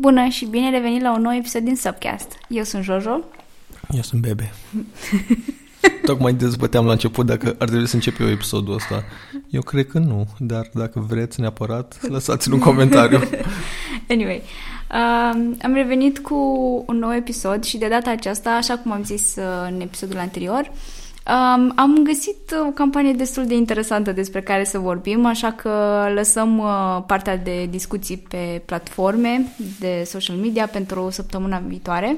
Bună și bine revenit la un nou episod din Subcast. Eu sunt Jojo. Eu sunt Bebe. Tocmai dezbăteam la început dacă ar trebui să încep eu episodul ăsta. Eu cred că nu, dar dacă vreți neapărat, lăsați-l un comentariu. Anyway, uh, am revenit cu un nou episod și de data aceasta, așa cum am zis uh, în episodul anterior, Um, am găsit o campanie destul de interesantă despre care să vorbim, așa că lăsăm uh, partea de discuții pe platforme de social media pentru săptămâna viitoare.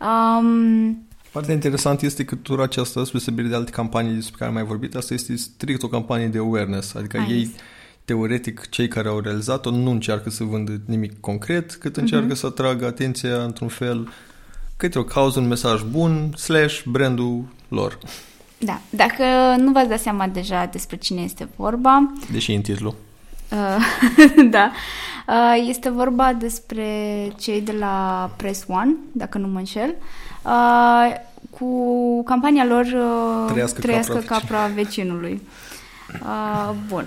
Um, Partea interesantă este că tura aceasta, spre de alte campanii despre care am mai vorbit, asta este strict o campanie de awareness, adică nice. ei teoretic, cei care au realizat-o nu încearcă să vândă nimic concret, cât încearcă uh-huh. să atragă atenția într-un fel către o cauză, un mesaj bun, slash brandul lor. Da, dacă nu v-ați dat seama deja despre cine este vorba... Deși în titlu. Uh, da. Uh, este vorba despre cei de la Press One, dacă nu mă înșel, uh, cu campania lor uh, Trăiască, Trăiască capra, capra vecinului. Uh, bun.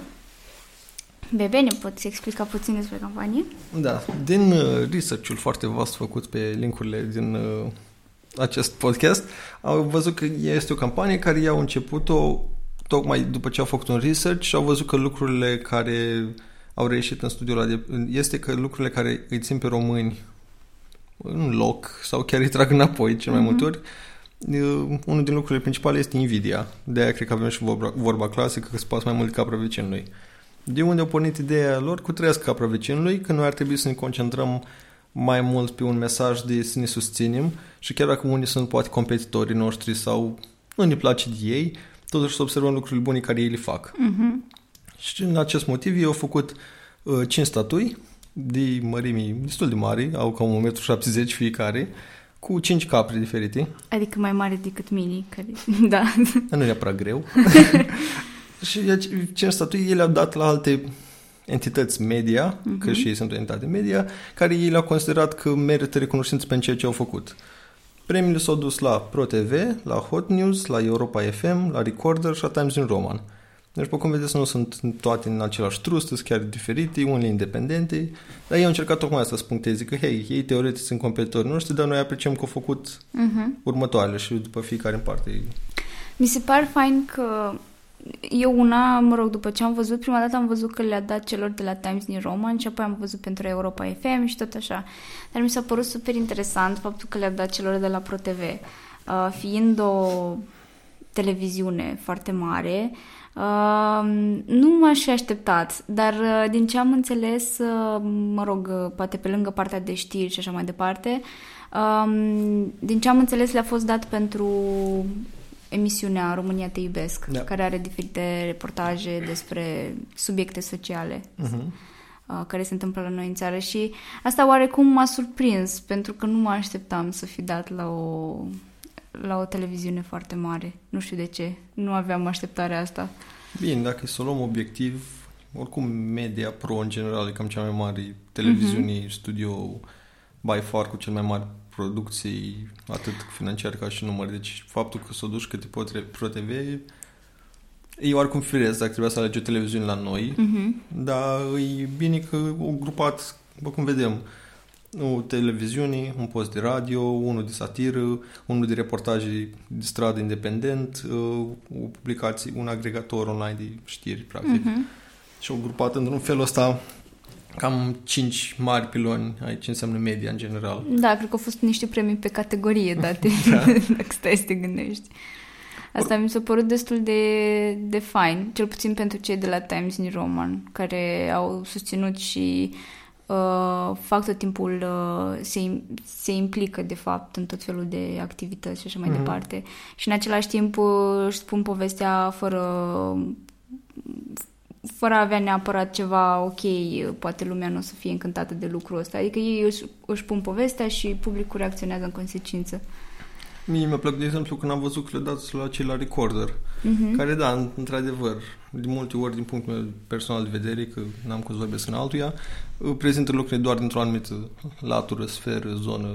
Bebe, ne poți explica puțin despre campanie? Da, din uh, research-ul foarte vast făcut pe linkurile din uh, acest podcast, au văzut că este o campanie care i-au început-o tocmai după ce au făcut un research și au văzut că lucrurile care au reieșit în studiul ăla de, este că lucrurile care îi țin pe români în loc sau chiar îi trag înapoi cel mai mm-hmm. multe ori uh, unul din lucrurile principale este invidia. De aia cred că avem și vorba, vorba clasică că se mai mult capra vecinului. De unde au pornit ideea lor cu trăiesc capra vecinului, că noi ar trebui să ne concentrăm mai mult pe un mesaj de să ne susținem și chiar dacă unii sunt poate competitorii noștri sau nu ne place de ei, totuși să observăm lucrurile bune care ei le fac. Uh-huh. Și în acest motiv ei au făcut uh, 5 statui de mărimi destul de mari, au cam 1,70 m fiecare, cu 5 capri diferite. Adică mai mare decât mini, care... da. Nu e prea greu. și 5 statui ele au dat la alte entități media, uh-huh. că și ei sunt o entitate media, care ei le-au considerat că merită recunoștință pentru ceea ce au făcut. Premiile s-au dus la ProTV, la Hot News, la Europa FM, la Recorder și la Times New Roman. Deci, pe cum vedeți, nu sunt toate în același trust, sunt chiar diferite, unele independente, dar ei au încercat tocmai asta să puncteze că, hei, ei teoretic sunt competitorii noștri, dar noi apreciem că au făcut uh-huh. următoarele și după fiecare în parte. Mi se par fain că eu una, mă rog, după ce am văzut, prima dată am văzut că le-a dat celor de la Times New Roman și apoi am văzut pentru Europa FM și tot așa. Dar mi s-a părut super interesant faptul că le-a dat celor de la ProTV. Uh, fiind o televiziune foarte mare, uh, nu m-aș fi așteptat, dar uh, din ce am înțeles, uh, mă rog, uh, poate pe lângă partea de știri și așa mai departe, um, din ce am înțeles le-a fost dat pentru emisiunea România te iubesc, da. care are diferite reportaje despre subiecte sociale uh-huh. care se întâmplă la noi în țară și asta oarecum m-a surprins pentru că nu mă așteptam să fi dat la o la o televiziune foarte mare. Nu știu de ce. Nu aveam așteptarea asta. Bine, dacă să o luăm obiectiv, oricum Media Pro în general e cam cea mai mare televiziune, uh-huh. studio by far cu cel mai mare producției, atât financiar ca și număr. Deci faptul că s-o duci câte pot Pro TV e oricum firesc dacă trebuia să alegi o televiziune la noi, uh-huh. dar e bine că o grupat, după cum vedem, o televiziune, un post de radio, unul de satiră, unul de reportaje de stradă independent, uh, o publicație, un agregator online de știri, practic. Uh-huh. Și o grupat într-un fel ăsta cam 5 mari piloni aici înseamnă media în general. Da, cred că au fost niște premii pe categorie date, da. dacă stai să te gândești. Asta Or... mi s-a părut destul de, de fain, cel puțin pentru cei de la Times New Roman, care au susținut și uh, fac tot timpul, uh, se, se implică de fapt în tot felul de activități și așa mai mm-hmm. departe. Și în același timp uh, își spun povestea fără fără a avea neapărat ceva ok, poate lumea nu o să fie încântată de lucrul ăsta. Adică ei își, își pun povestea și publicul reacționează în consecință. Mie mi-a plăcut, de exemplu, când am văzut că le dați la cei la Recorder, uh-huh. care, da, într-adevăr, de multe ori, din punctul meu personal de vedere, că n-am cum să vorbesc în altuia, prezintă lucrurile doar dintr-o anumită latură, sferă, zonă,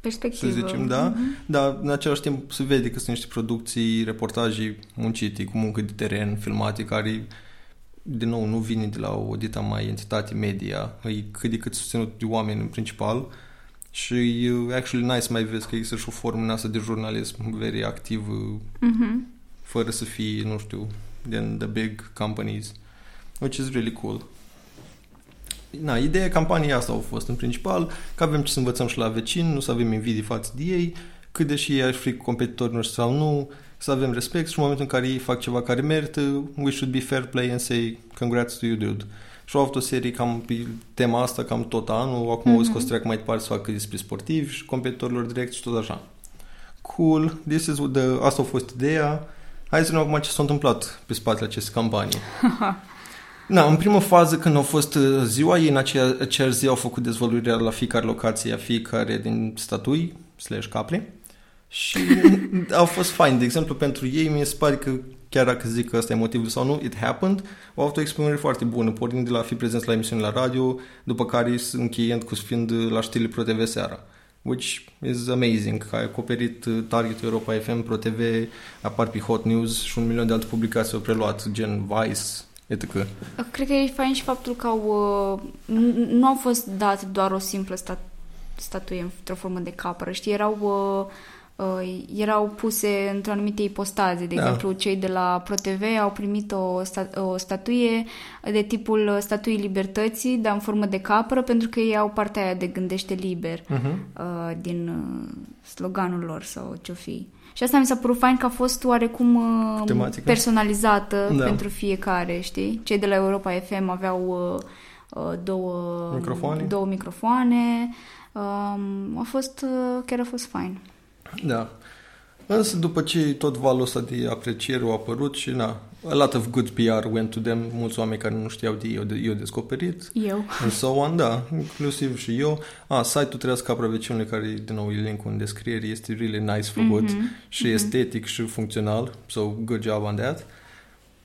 Perspectivă. Să zicem, da? Uh-huh. Dar în același timp se vede că sunt niște producții, reportaje muncite, cu muncă de teren, filmate, care din nou, nu vine de la o dita mai entitate media, e cât de cât susținut de oameni în principal și e actually nice mai vezi că există și o formă asta de jurnalism very activ, Mhm. fără să fie, nu știu, din the big companies, which is really cool. Na, ideea campaniei asta au fost în principal că avem ce să învățăm și la vecini, nu să avem invidii față de ei, cât deși ei ar fi competitori noștri sau nu, să avem respect și în momentul în care ei fac ceva care merită, we should be fair play and say congrats to you, dude. Și au avut o serie cam pe tema asta, cam tot anul, acum mm-hmm. o să treacă mai departe să facă despre sportivi și competitorilor direct și tot așa. Cool, this is the, asta a fost ideea. Hai să vedem acum ce s-a întâmplat pe spatele acestei campanii. Na, în primă fază, când a fost uh, ziua, ei în aceea, aceeași zi au făcut dezvăluirea la fiecare locație a fiecare din statui, slash capre, și au fost fain. De exemplu, pentru ei, mi se pare că chiar dacă zic că ăsta e motivul sau nu, it happened, au avut o exprimare foarte bună, pornind de la a fi prezenți la emisiuni la radio, după care încheiând cu fiind la știrile Pro TV seara. Which is amazing, că ai acoperit uh, targetul Europa FM, Pro TV, apar pe Hot News și un milion de alte publicații au preluat, gen Vice, etc. Cred că e fain și faptul că au, uh, nu- nu au fost date doar o simplă stat, statuie într-o formă de capră, știi, erau, uh, uh, erau puse într-o anumite ipostaze. De Da. exemplu, cei de la ProTV au primit o, sta, o statuie de tipul statuii libertății, dar în formă de capră, pentru că ei au partea aia de gândește liber Uh-huh. uh, din uh, sloganul lor sau ce-o fi. Și asta mi s-a părut fain că a fost oarecum uh, Tematică. personalizată Da. pentru fiecare, știi? Cei de la Europa FM aveau uh, uh, două Microfoane. două microfoane. Um, a fost, uh, chiar a fost fain. Da. Însă după ce tot valul ăsta de apreciere a apărut și na, a lot of good PR went to them, mulți oameni care nu știau de ei, eu, eu descoperit, Eu. and so on, da, inclusiv și eu. A, site-ul Treaz Capra Vecinului, care din nou e linkul în descriere, este really nice făcut Mhm, și estetic și funcțional, so good job on that.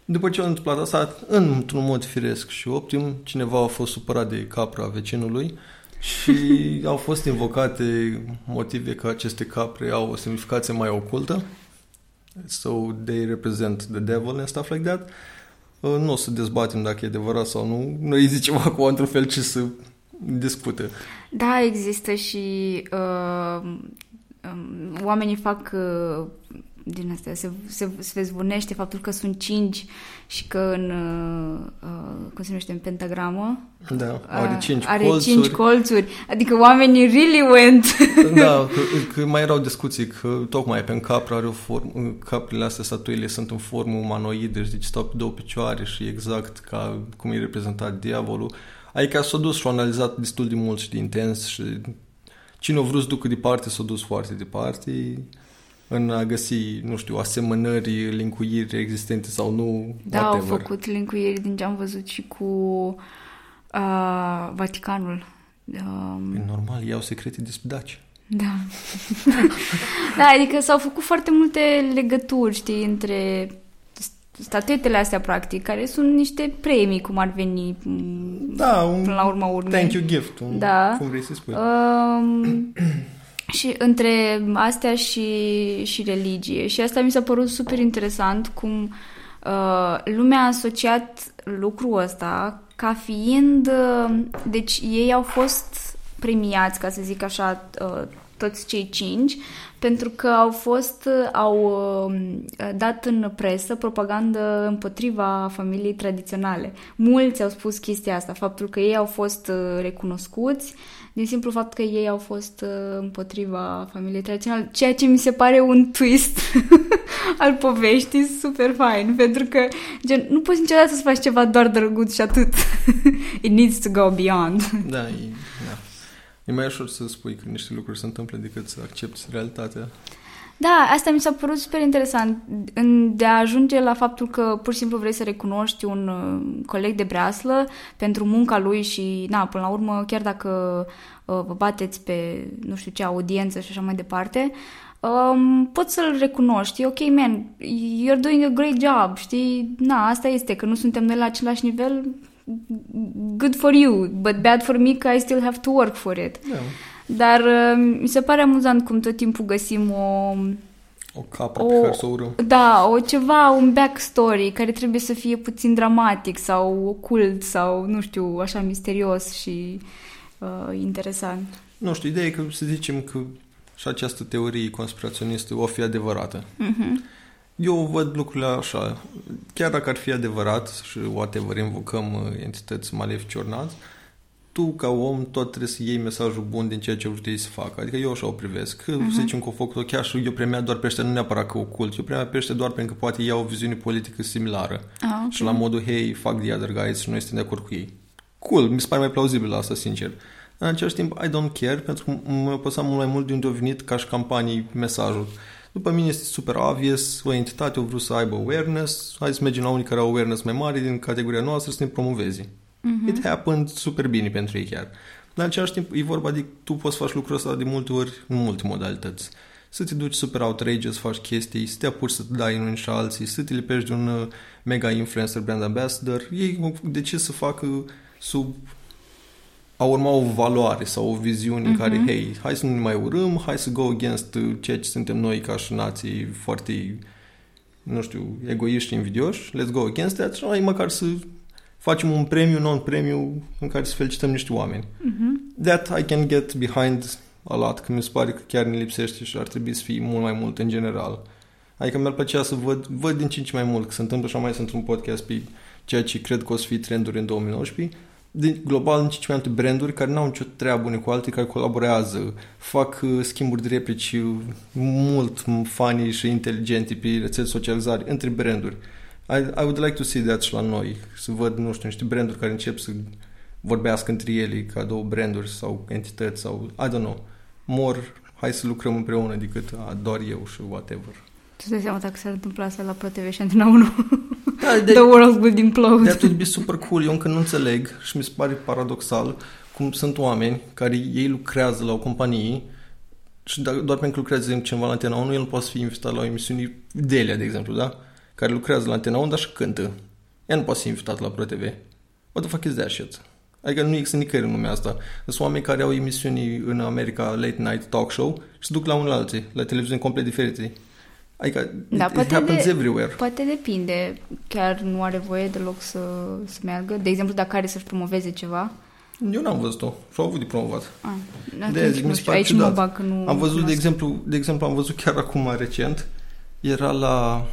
După ce a întâmplat asta, într-un mod firesc și optim, cineva a fost supărat de capra vecinului și au fost invocate motive că aceste capre au o semnificație mai ocultă. So they represent the devil and stuff like that. Uh, Nu o să dezbatem dacă e adevărat sau nu. Noi zicem acum într-un fel ce să discute. Da, există și uh, um, oamenii fac uh, din astea, se, se, se zvunește faptul că sunt cinci și că în, uh, uh, cum se numește, în pentagramă Da, are uh, cinci are colțuri. cinci colțuri. Adică oamenii really went. Da, că, că mai erau discuții că tocmai pe în capra are o formă, caprele astea, statuile sunt în formă umanoidă, deci stau pe două picioare și exact ca cum e reprezentat diavolul. Adică s-a dus și a analizat destul de mult și de intens și cine a vrut să ducă departe s-a dus foarte departe în a găsi, nu știu, asemănări, linkuiri existente sau nu, Da, au whatever. făcut linkuieri din ce am văzut și cu uh, Vaticanul. Um, E normal, iau secrete despre daci. Da. da, adică s-au făcut foarte multe legături, știi, între statuetele astea, practic, care sunt niște premii, cum ar veni m, Da, un până la urma urmei. thank you gift, un, Da. cum vrei să spui. Um, și între astea și, și religie. Și asta mi s-a părut super interesant cum uh, lumea a asociat lucrul ăsta ca fiind... Uh, deci ei au fost premiați, ca să zic așa, uh, toți cei cinci, pentru că au fost, uh, au uh, dat în presă propagandă împotriva familiei tradiționale. Mulți au spus chestia asta, faptul că ei au fost uh, recunoscuți din simplu fapt că ei au fost uh, împotriva familiei tradiționale, ceea ce mi se pare un twist al poveștii super fain, pentru că gen, nu poți niciodată să faci ceva doar drăguț și atât. It needs to go beyond. Da, e, da. E mai ușor să spui că niște lucruri se întâmplă decât să accepti realitatea. Da, asta mi s-a părut super interesant, în, de a ajunge la faptul că pur și simplu vrei să recunoști un uh, coleg de breaslă pentru munca lui și, na, până la urmă, chiar dacă uh, vă bateți pe, nu știu ce, audiență și așa mai departe, um, poți să-l recunoști. E ok, man, you're doing a great job, știi? Na, asta este, că nu suntem noi la același nivel, good for you, but bad for me că I still have to work for it. Da. Dar uh, mi se pare amuzant cum tot timpul găsim o, O capră o, pe care să o urâm. Da, o ceva, un backstory care trebuie să fie puțin dramatic sau ocult sau, nu știu, așa misterios și uh, interesant. Nu știu, ideea e că să zicem că și această teorie conspiraționistă o fi adevărată. Uh-huh. Eu văd lucrurile așa. Chiar dacă ar fi adevărat și whatever, invocăm uh, entități malefice ori tu, ca om, tot trebuie să iei mesajul bun din ceea ce vrut ei să facă. Adică eu așa o privesc. Că, uh-huh. să zicem că o fac chiar și eu premia doar pe ăștia, nu neapărat că ocult. Eu premia pe ăștia doar pentru că poate iau o viziune politică similară. Ah, okay. Și la modul, hey, fuck the other guys și noi suntem de acord cu ei. Cool, mi se pare mai plauzibil asta, sincer. În același timp, I don't care, pentru că mă păsa mult mai mult de unde a venit ca și campanii mesajul. După mine este super obvious, o entitate a vrut să aibă awareness, hai să mergem la unii care au awareness mai mare din categoria noastră să ne promoveze. Uh-huh. It happened super bine pentru ei chiar. Dar în același timp e vorba de tu poți să faci lucrul ăsta de multe ori în multe modalități. Să te duci super outrageous, să faci chestii, să te apuci să dai unii și alții, să te lipești de un uh, mega influencer brand ambassador. Ei de ce să facă sub a urma o valoare sau o viziune uh-huh. care, hei, hai să nu ne mai urâm, hai să go against ceea ce suntem noi ca și nații foarte, nu știu, egoiști și invidioși, let's go against that și hai măcar să facem un premiu, non-premiu în care să felicităm niște oameni. Uh-huh. That I can get behind a lot, că mi se pare că chiar ne lipsește și ar trebui să fie mult mai mult în general. Adică mi-ar plăcea să văd, văd din ce în ce mai mult că se întâmplă așa mai sunt un podcast pe ceea ce cred că o să fie trenduri în 2019 de, global în ce mai multe branduri care n-au nicio treabă unii cu alții, care colaborează, fac uh, schimburi de replici uh, mult funny și inteligente pe rețele socializare între branduri. I, I would like to see that și la noi, să văd, nu știu, niște branduri care încep să vorbească între ele ca două branduri sau entități sau, I don't know, more, hai să lucrăm împreună decât a, doar eu și whatever. Tu dai seama dacă s-ar întâmpla asta la ProTV și Antena 1? Da, de, The world would implode. That would be super cool. Eu încă nu înțeleg și mi se pare paradoxal cum sunt oameni care ei lucrează la o companie și doar pentru că lucrează cineva la Antena 1, el nu poate fi invitat la o emisiune Delia, de exemplu, da? Care lucrează la Antena 1, dar și cântă. El nu poate fi invitat la ProTV. What the fuck is that shit? Adică nu există nicăieri în lumea asta. Sunt oameni care au emisiuni în America, late night talk show și se duc la unul alții, la televiziuni complet diferite. Adică da, it, poate happens de, everywhere. Poate depinde. Chiar nu are voie deloc să, să meargă. De exemplu, dacă are să-și promoveze ceva. Eu n-am văzut-o. Și-au avut de promovat. Ah, de zic, mi se aici ciudat. mă bag că nu Am văzut, de exemplu, de exemplu, am văzut chiar acum recent, era la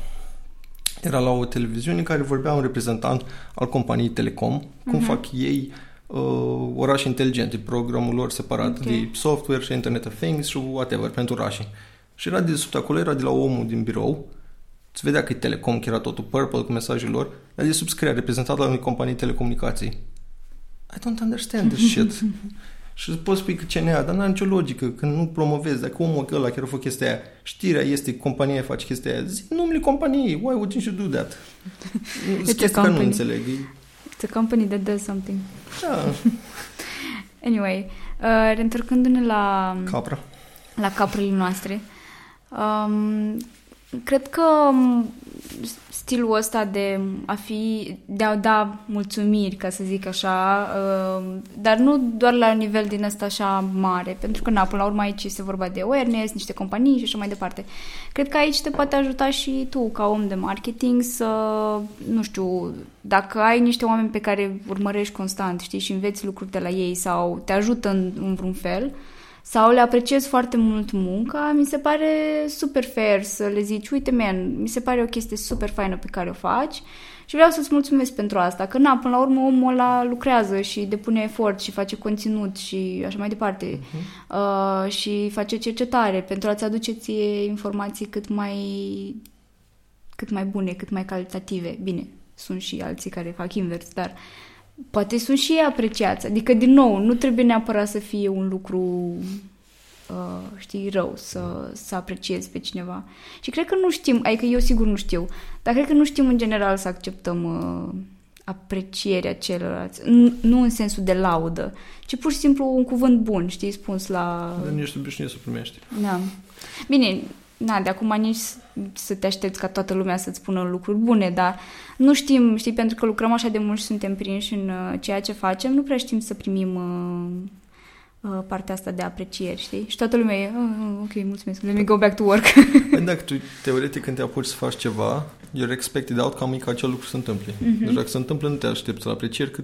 era la o televiziune în care vorbea un reprezentant al companiei Telecom, cum uh-huh. fac ei uh, orașe inteligente, programul lor separat okay. de software și Internet of Things și whatever pentru orașe. Și era de sub acolo, era de la omul din birou, se vedea că e Telecom, că era totul purple cu mesajele lor, dar de sub scria reprezentat la unei companii telecomunicații. I don't understand this shit. și poți spui că CNA, dar n-are nicio logică, că nu promovezi. Dacă omul ăla chiar a făcut chestia aia, știrea este compania face chestia aia, zi numele companiei, why would you do that? It's chestia care nu înțeleg. It's a company that does something. Da. anyway, uh, reîntorcându-ne la... Capra. La caprele noastre. Uh, Um, cred că stilul ăsta de a fi, de a da mulțumiri, ca să zic așa, um, dar nu doar la nivel din ăsta așa mare, pentru că, na, până la urmă aici este vorba de awareness, niște companii și așa mai departe. Cred că aici te poate ajuta și tu, ca om de marketing, să, nu știu, dacă ai niște oameni pe care urmărești constant, știi, și înveți lucruri de la ei sau te ajută în, în vreun fel, uh, sau le apreciez foarte mult munca, mi se pare super fair să le zici, uite man, mi se pare o chestie super faină pe care o faci și vreau să-ți mulțumesc pentru asta, că na, până la urmă omul ăla lucrează și depune efort și face conținut și așa mai departe uh-huh. uh, și face cercetare pentru a-ți aduce ție informații cât mai cât mai bune, cât mai calitative. Bine, sunt și alții care fac invers, dar uh, poate sunt și ei apreciați. Adică, din nou, nu trebuie neapărat să fie un lucru, uh, știi, rău, să, să apreciezi pe cineva. Și cred că nu știm, adică eu sigur nu știu, dar cred că nu știm în general să acceptăm uh, aprecierea celorlalți. Nu, nu în sensul de laudă, ci pur și simplu un cuvânt bun, știi, spus la... Dar nu ești obișnuit să primești. Da. Bine, na, de acum nici să te aștepți ca toată lumea să-ți spună lucruri bune, dar nu știm, știi, pentru că lucrăm așa de mult și suntem prinși în uh, ceea ce facem, nu prea știm să primim uh, uh, partea asta de aprecieri, știi? Și toată lumea e, oh, ok, mulțumesc, let me go back to work. Păi dacă tu, teoretic, când te apuci să faci ceva, your expected outcome e ca acel lucru să se întâmple. Mm-hmm. Deci dacă se întâmplă, nu te aștepți la aprecieri, că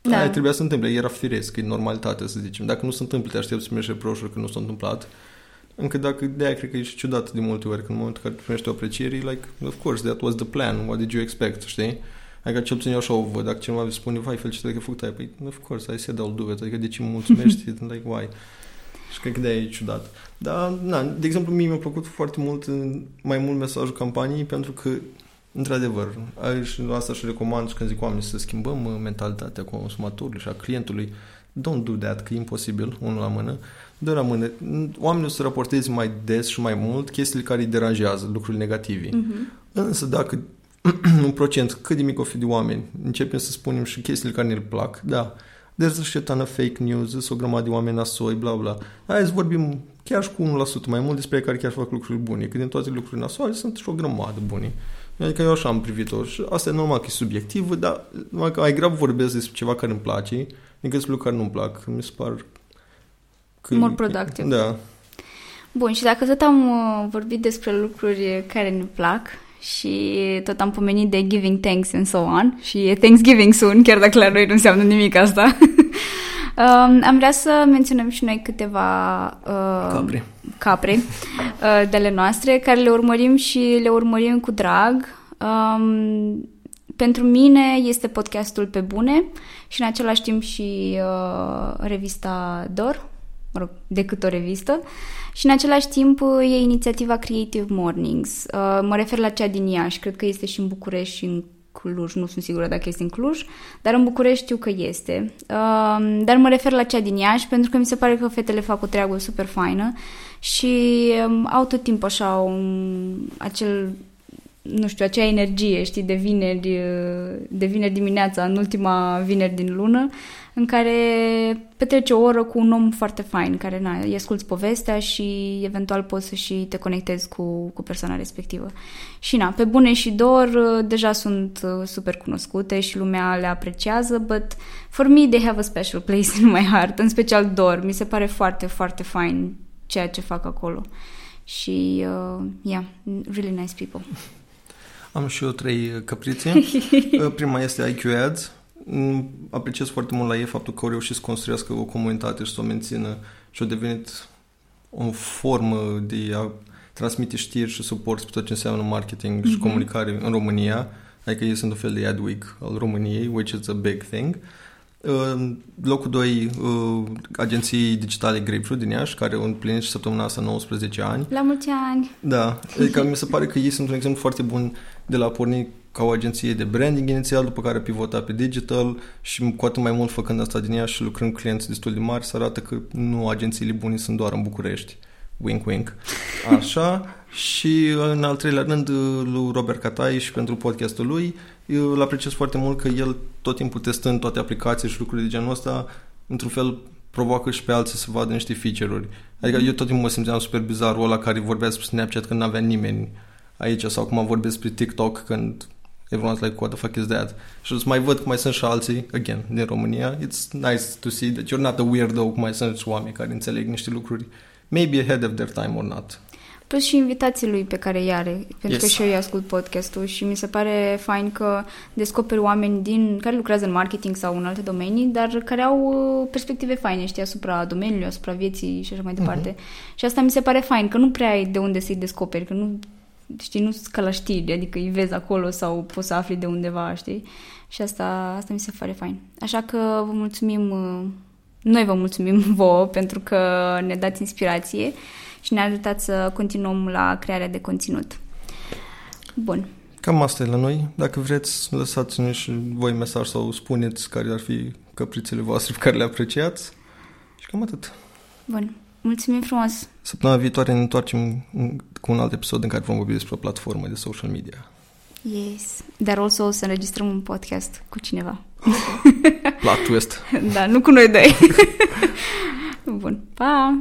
da. aia trebuia să se întâmple, era firesc, e normalitate, să zicem. Dacă nu se întâmplă, te aștepți să primești reproșuri că nu s-a întâmplat. Încă dacă de aia cred că e și ciudat de multe ori, că în momentul în care primești o apreciere, like, of course, that was the plan, what did you expect, știi? Adică cel puțin eu așa o văd, dacă cineva îmi spune, vai, felicitări că ai făcut aia, păi, of course, I said I'll do it, adică de ce mă mulțumești, like, why? Și cred că de-aia e ciudat. Dar, na, de exemplu, mie mi-a plăcut foarte mult, mai mult mesajul campaniei, pentru că, într-adevăr, și asta și recomand și când zic oamenii să schimbăm mentalitatea consumatorului și a clientului, don't do that, că e imposibil, unul la mână. Doi la mână, oamenii o să raporteze mai des și mai mult chestiile care îi deranjează, lucruri negative. Uh-huh. Însă dacă un procent cât de mic o fi de oameni, începem să spunem și chestiile care ne plac, da, there's a shit ton of fake news, sunt o grămadă de oameni nasoi, bla bla. Hai să vorbim chiar și cu 1% mai mult despre care chiar fac lucruri bune, că din toate lucrurile nasoale sunt și o grămadă bune. Adică eu așa am privit-o și asta e normal că e subiectiv, dar mai grav vorbesc despre ceva care îmi place decât despre lucruri care nu-mi plac. Mi se par că... More productive. Da. Bun, și dacă tot am uh, vorbit despre lucruri care ne plac și tot am pomenit de giving thanks and so on și e Thanksgiving soon, chiar dacă la noi nu înseamnă nimic asta. um, am vrea să menționăm și noi câteva uh, capre, capre uh, de ale noastre, care le urmărim și le urmărim cu drag. Um, pentru mine este podcastul Pe Bune și în același timp și uh, revista DOR, mă rog, decât o revistă. Și în același timp e inițiativa Creative Mornings. Uh, mă refer la cea din Iași, cred că este și în București și în Cluj, nu sunt sigură dacă este în Cluj, dar în București știu că este. Uh, dar mă refer la cea din Iași pentru că mi se pare că fetele fac o treabă super faină și um, au tot timpul așa un, acel nu știu, acea energie, știi, de vineri, de vineri dimineața, în ultima vineri din lună, în care petrece o oră cu un om foarte fain, care, na, îi asculți povestea și eventual poți să și te conectezi cu, cu persoana respectivă. Și, na, pe bune și dor, deja sunt super cunoscute și lumea le apreciază, but for me they have a special place in my heart, în special dor. Mi se pare foarte, foarte fain ceea ce fac acolo. Și, uh, yeah, really nice people. Am și eu trei căprițe. Prima este IQ Ads. Mm, apreciez foarte mult la ei faptul că au reușit să construiască o comunitate și să o mențină și au devenit o formă de a transmite știri și suport pe tot ce înseamnă marketing mm-hmm. și mhm. comunicare în România. Adică ei sunt un fel de Adweek al României, which is a big thing. Uh, locul 2, uh, agenții digitale Grapefruit din Iași, care împlinit și săptămâna asta 19 ani. La mulți ani! Da, adică mi se pare că ei sunt un exemplu foarte bun de la porni ca o agenție de branding inițial, după care pivota pe digital și cu atât mai mult făcând asta din Iași și lucrând cu clienți destul de mari, să arată că nu agențiile bune sunt doar în București. Wink, wink. Așa. și în al treilea rând, lui Robert Catai și pentru podcastul lui, eu îl apreciez foarte mult că el tot timpul testând toate aplicațiile și lucrurile de genul ăsta, într-un fel provoacă și pe alții să vadă niște feature-uri. Adică eu tot timpul mă simțeam super bizarul ăla care vorbea despre Snapchat când n-avea nimeni aici sau cum am vorbit despre TikTok când everyone's like, what the fuck is that? Și să mai văd că mai sunt și alții, again, din România. It's nice to see that you're not a weirdo, cum mai sunt și oameni care înțeleg niște lucruri maybe ahead of their time or not. Plus și invitații lui pe care îi are, pentru yes. că și eu îi ascult podcastul și mi se pare fain că descoperi oameni din care lucrează în marketing sau în alte domenii, dar care au uh, perspective faine, știi, asupra domeniului, asupra vieții și așa mai departe. Uh-huh. Și asta mi se pare fain, că nu prea ai de unde să-i descoperi, că nu știi, nu ca la știri, adică îi vezi acolo sau poți să afli de undeva, știi? Și asta, asta mi se pare fain. Așa că vă mulțumim, uh, noi vă mulțumim vouă pentru că ne dați inspirație și ne-a ajutat să continuăm la crearea de conținut. Bun. Cam asta e la noi. Dacă vreți, lăsați-ne și voi mesaj sau spuneți care ar fi căprițele voastre pe care le apreciați. Și cam atât. Bun. Mulțumim frumos! Săptămâna viitoare ne întoarcem cu un alt episod în care vom vorbi despre o platformă de social media. Yes. Dar also o să înregistrăm un podcast cu cineva. Plot twist. da, nu cu noi doi. Bun. Pa!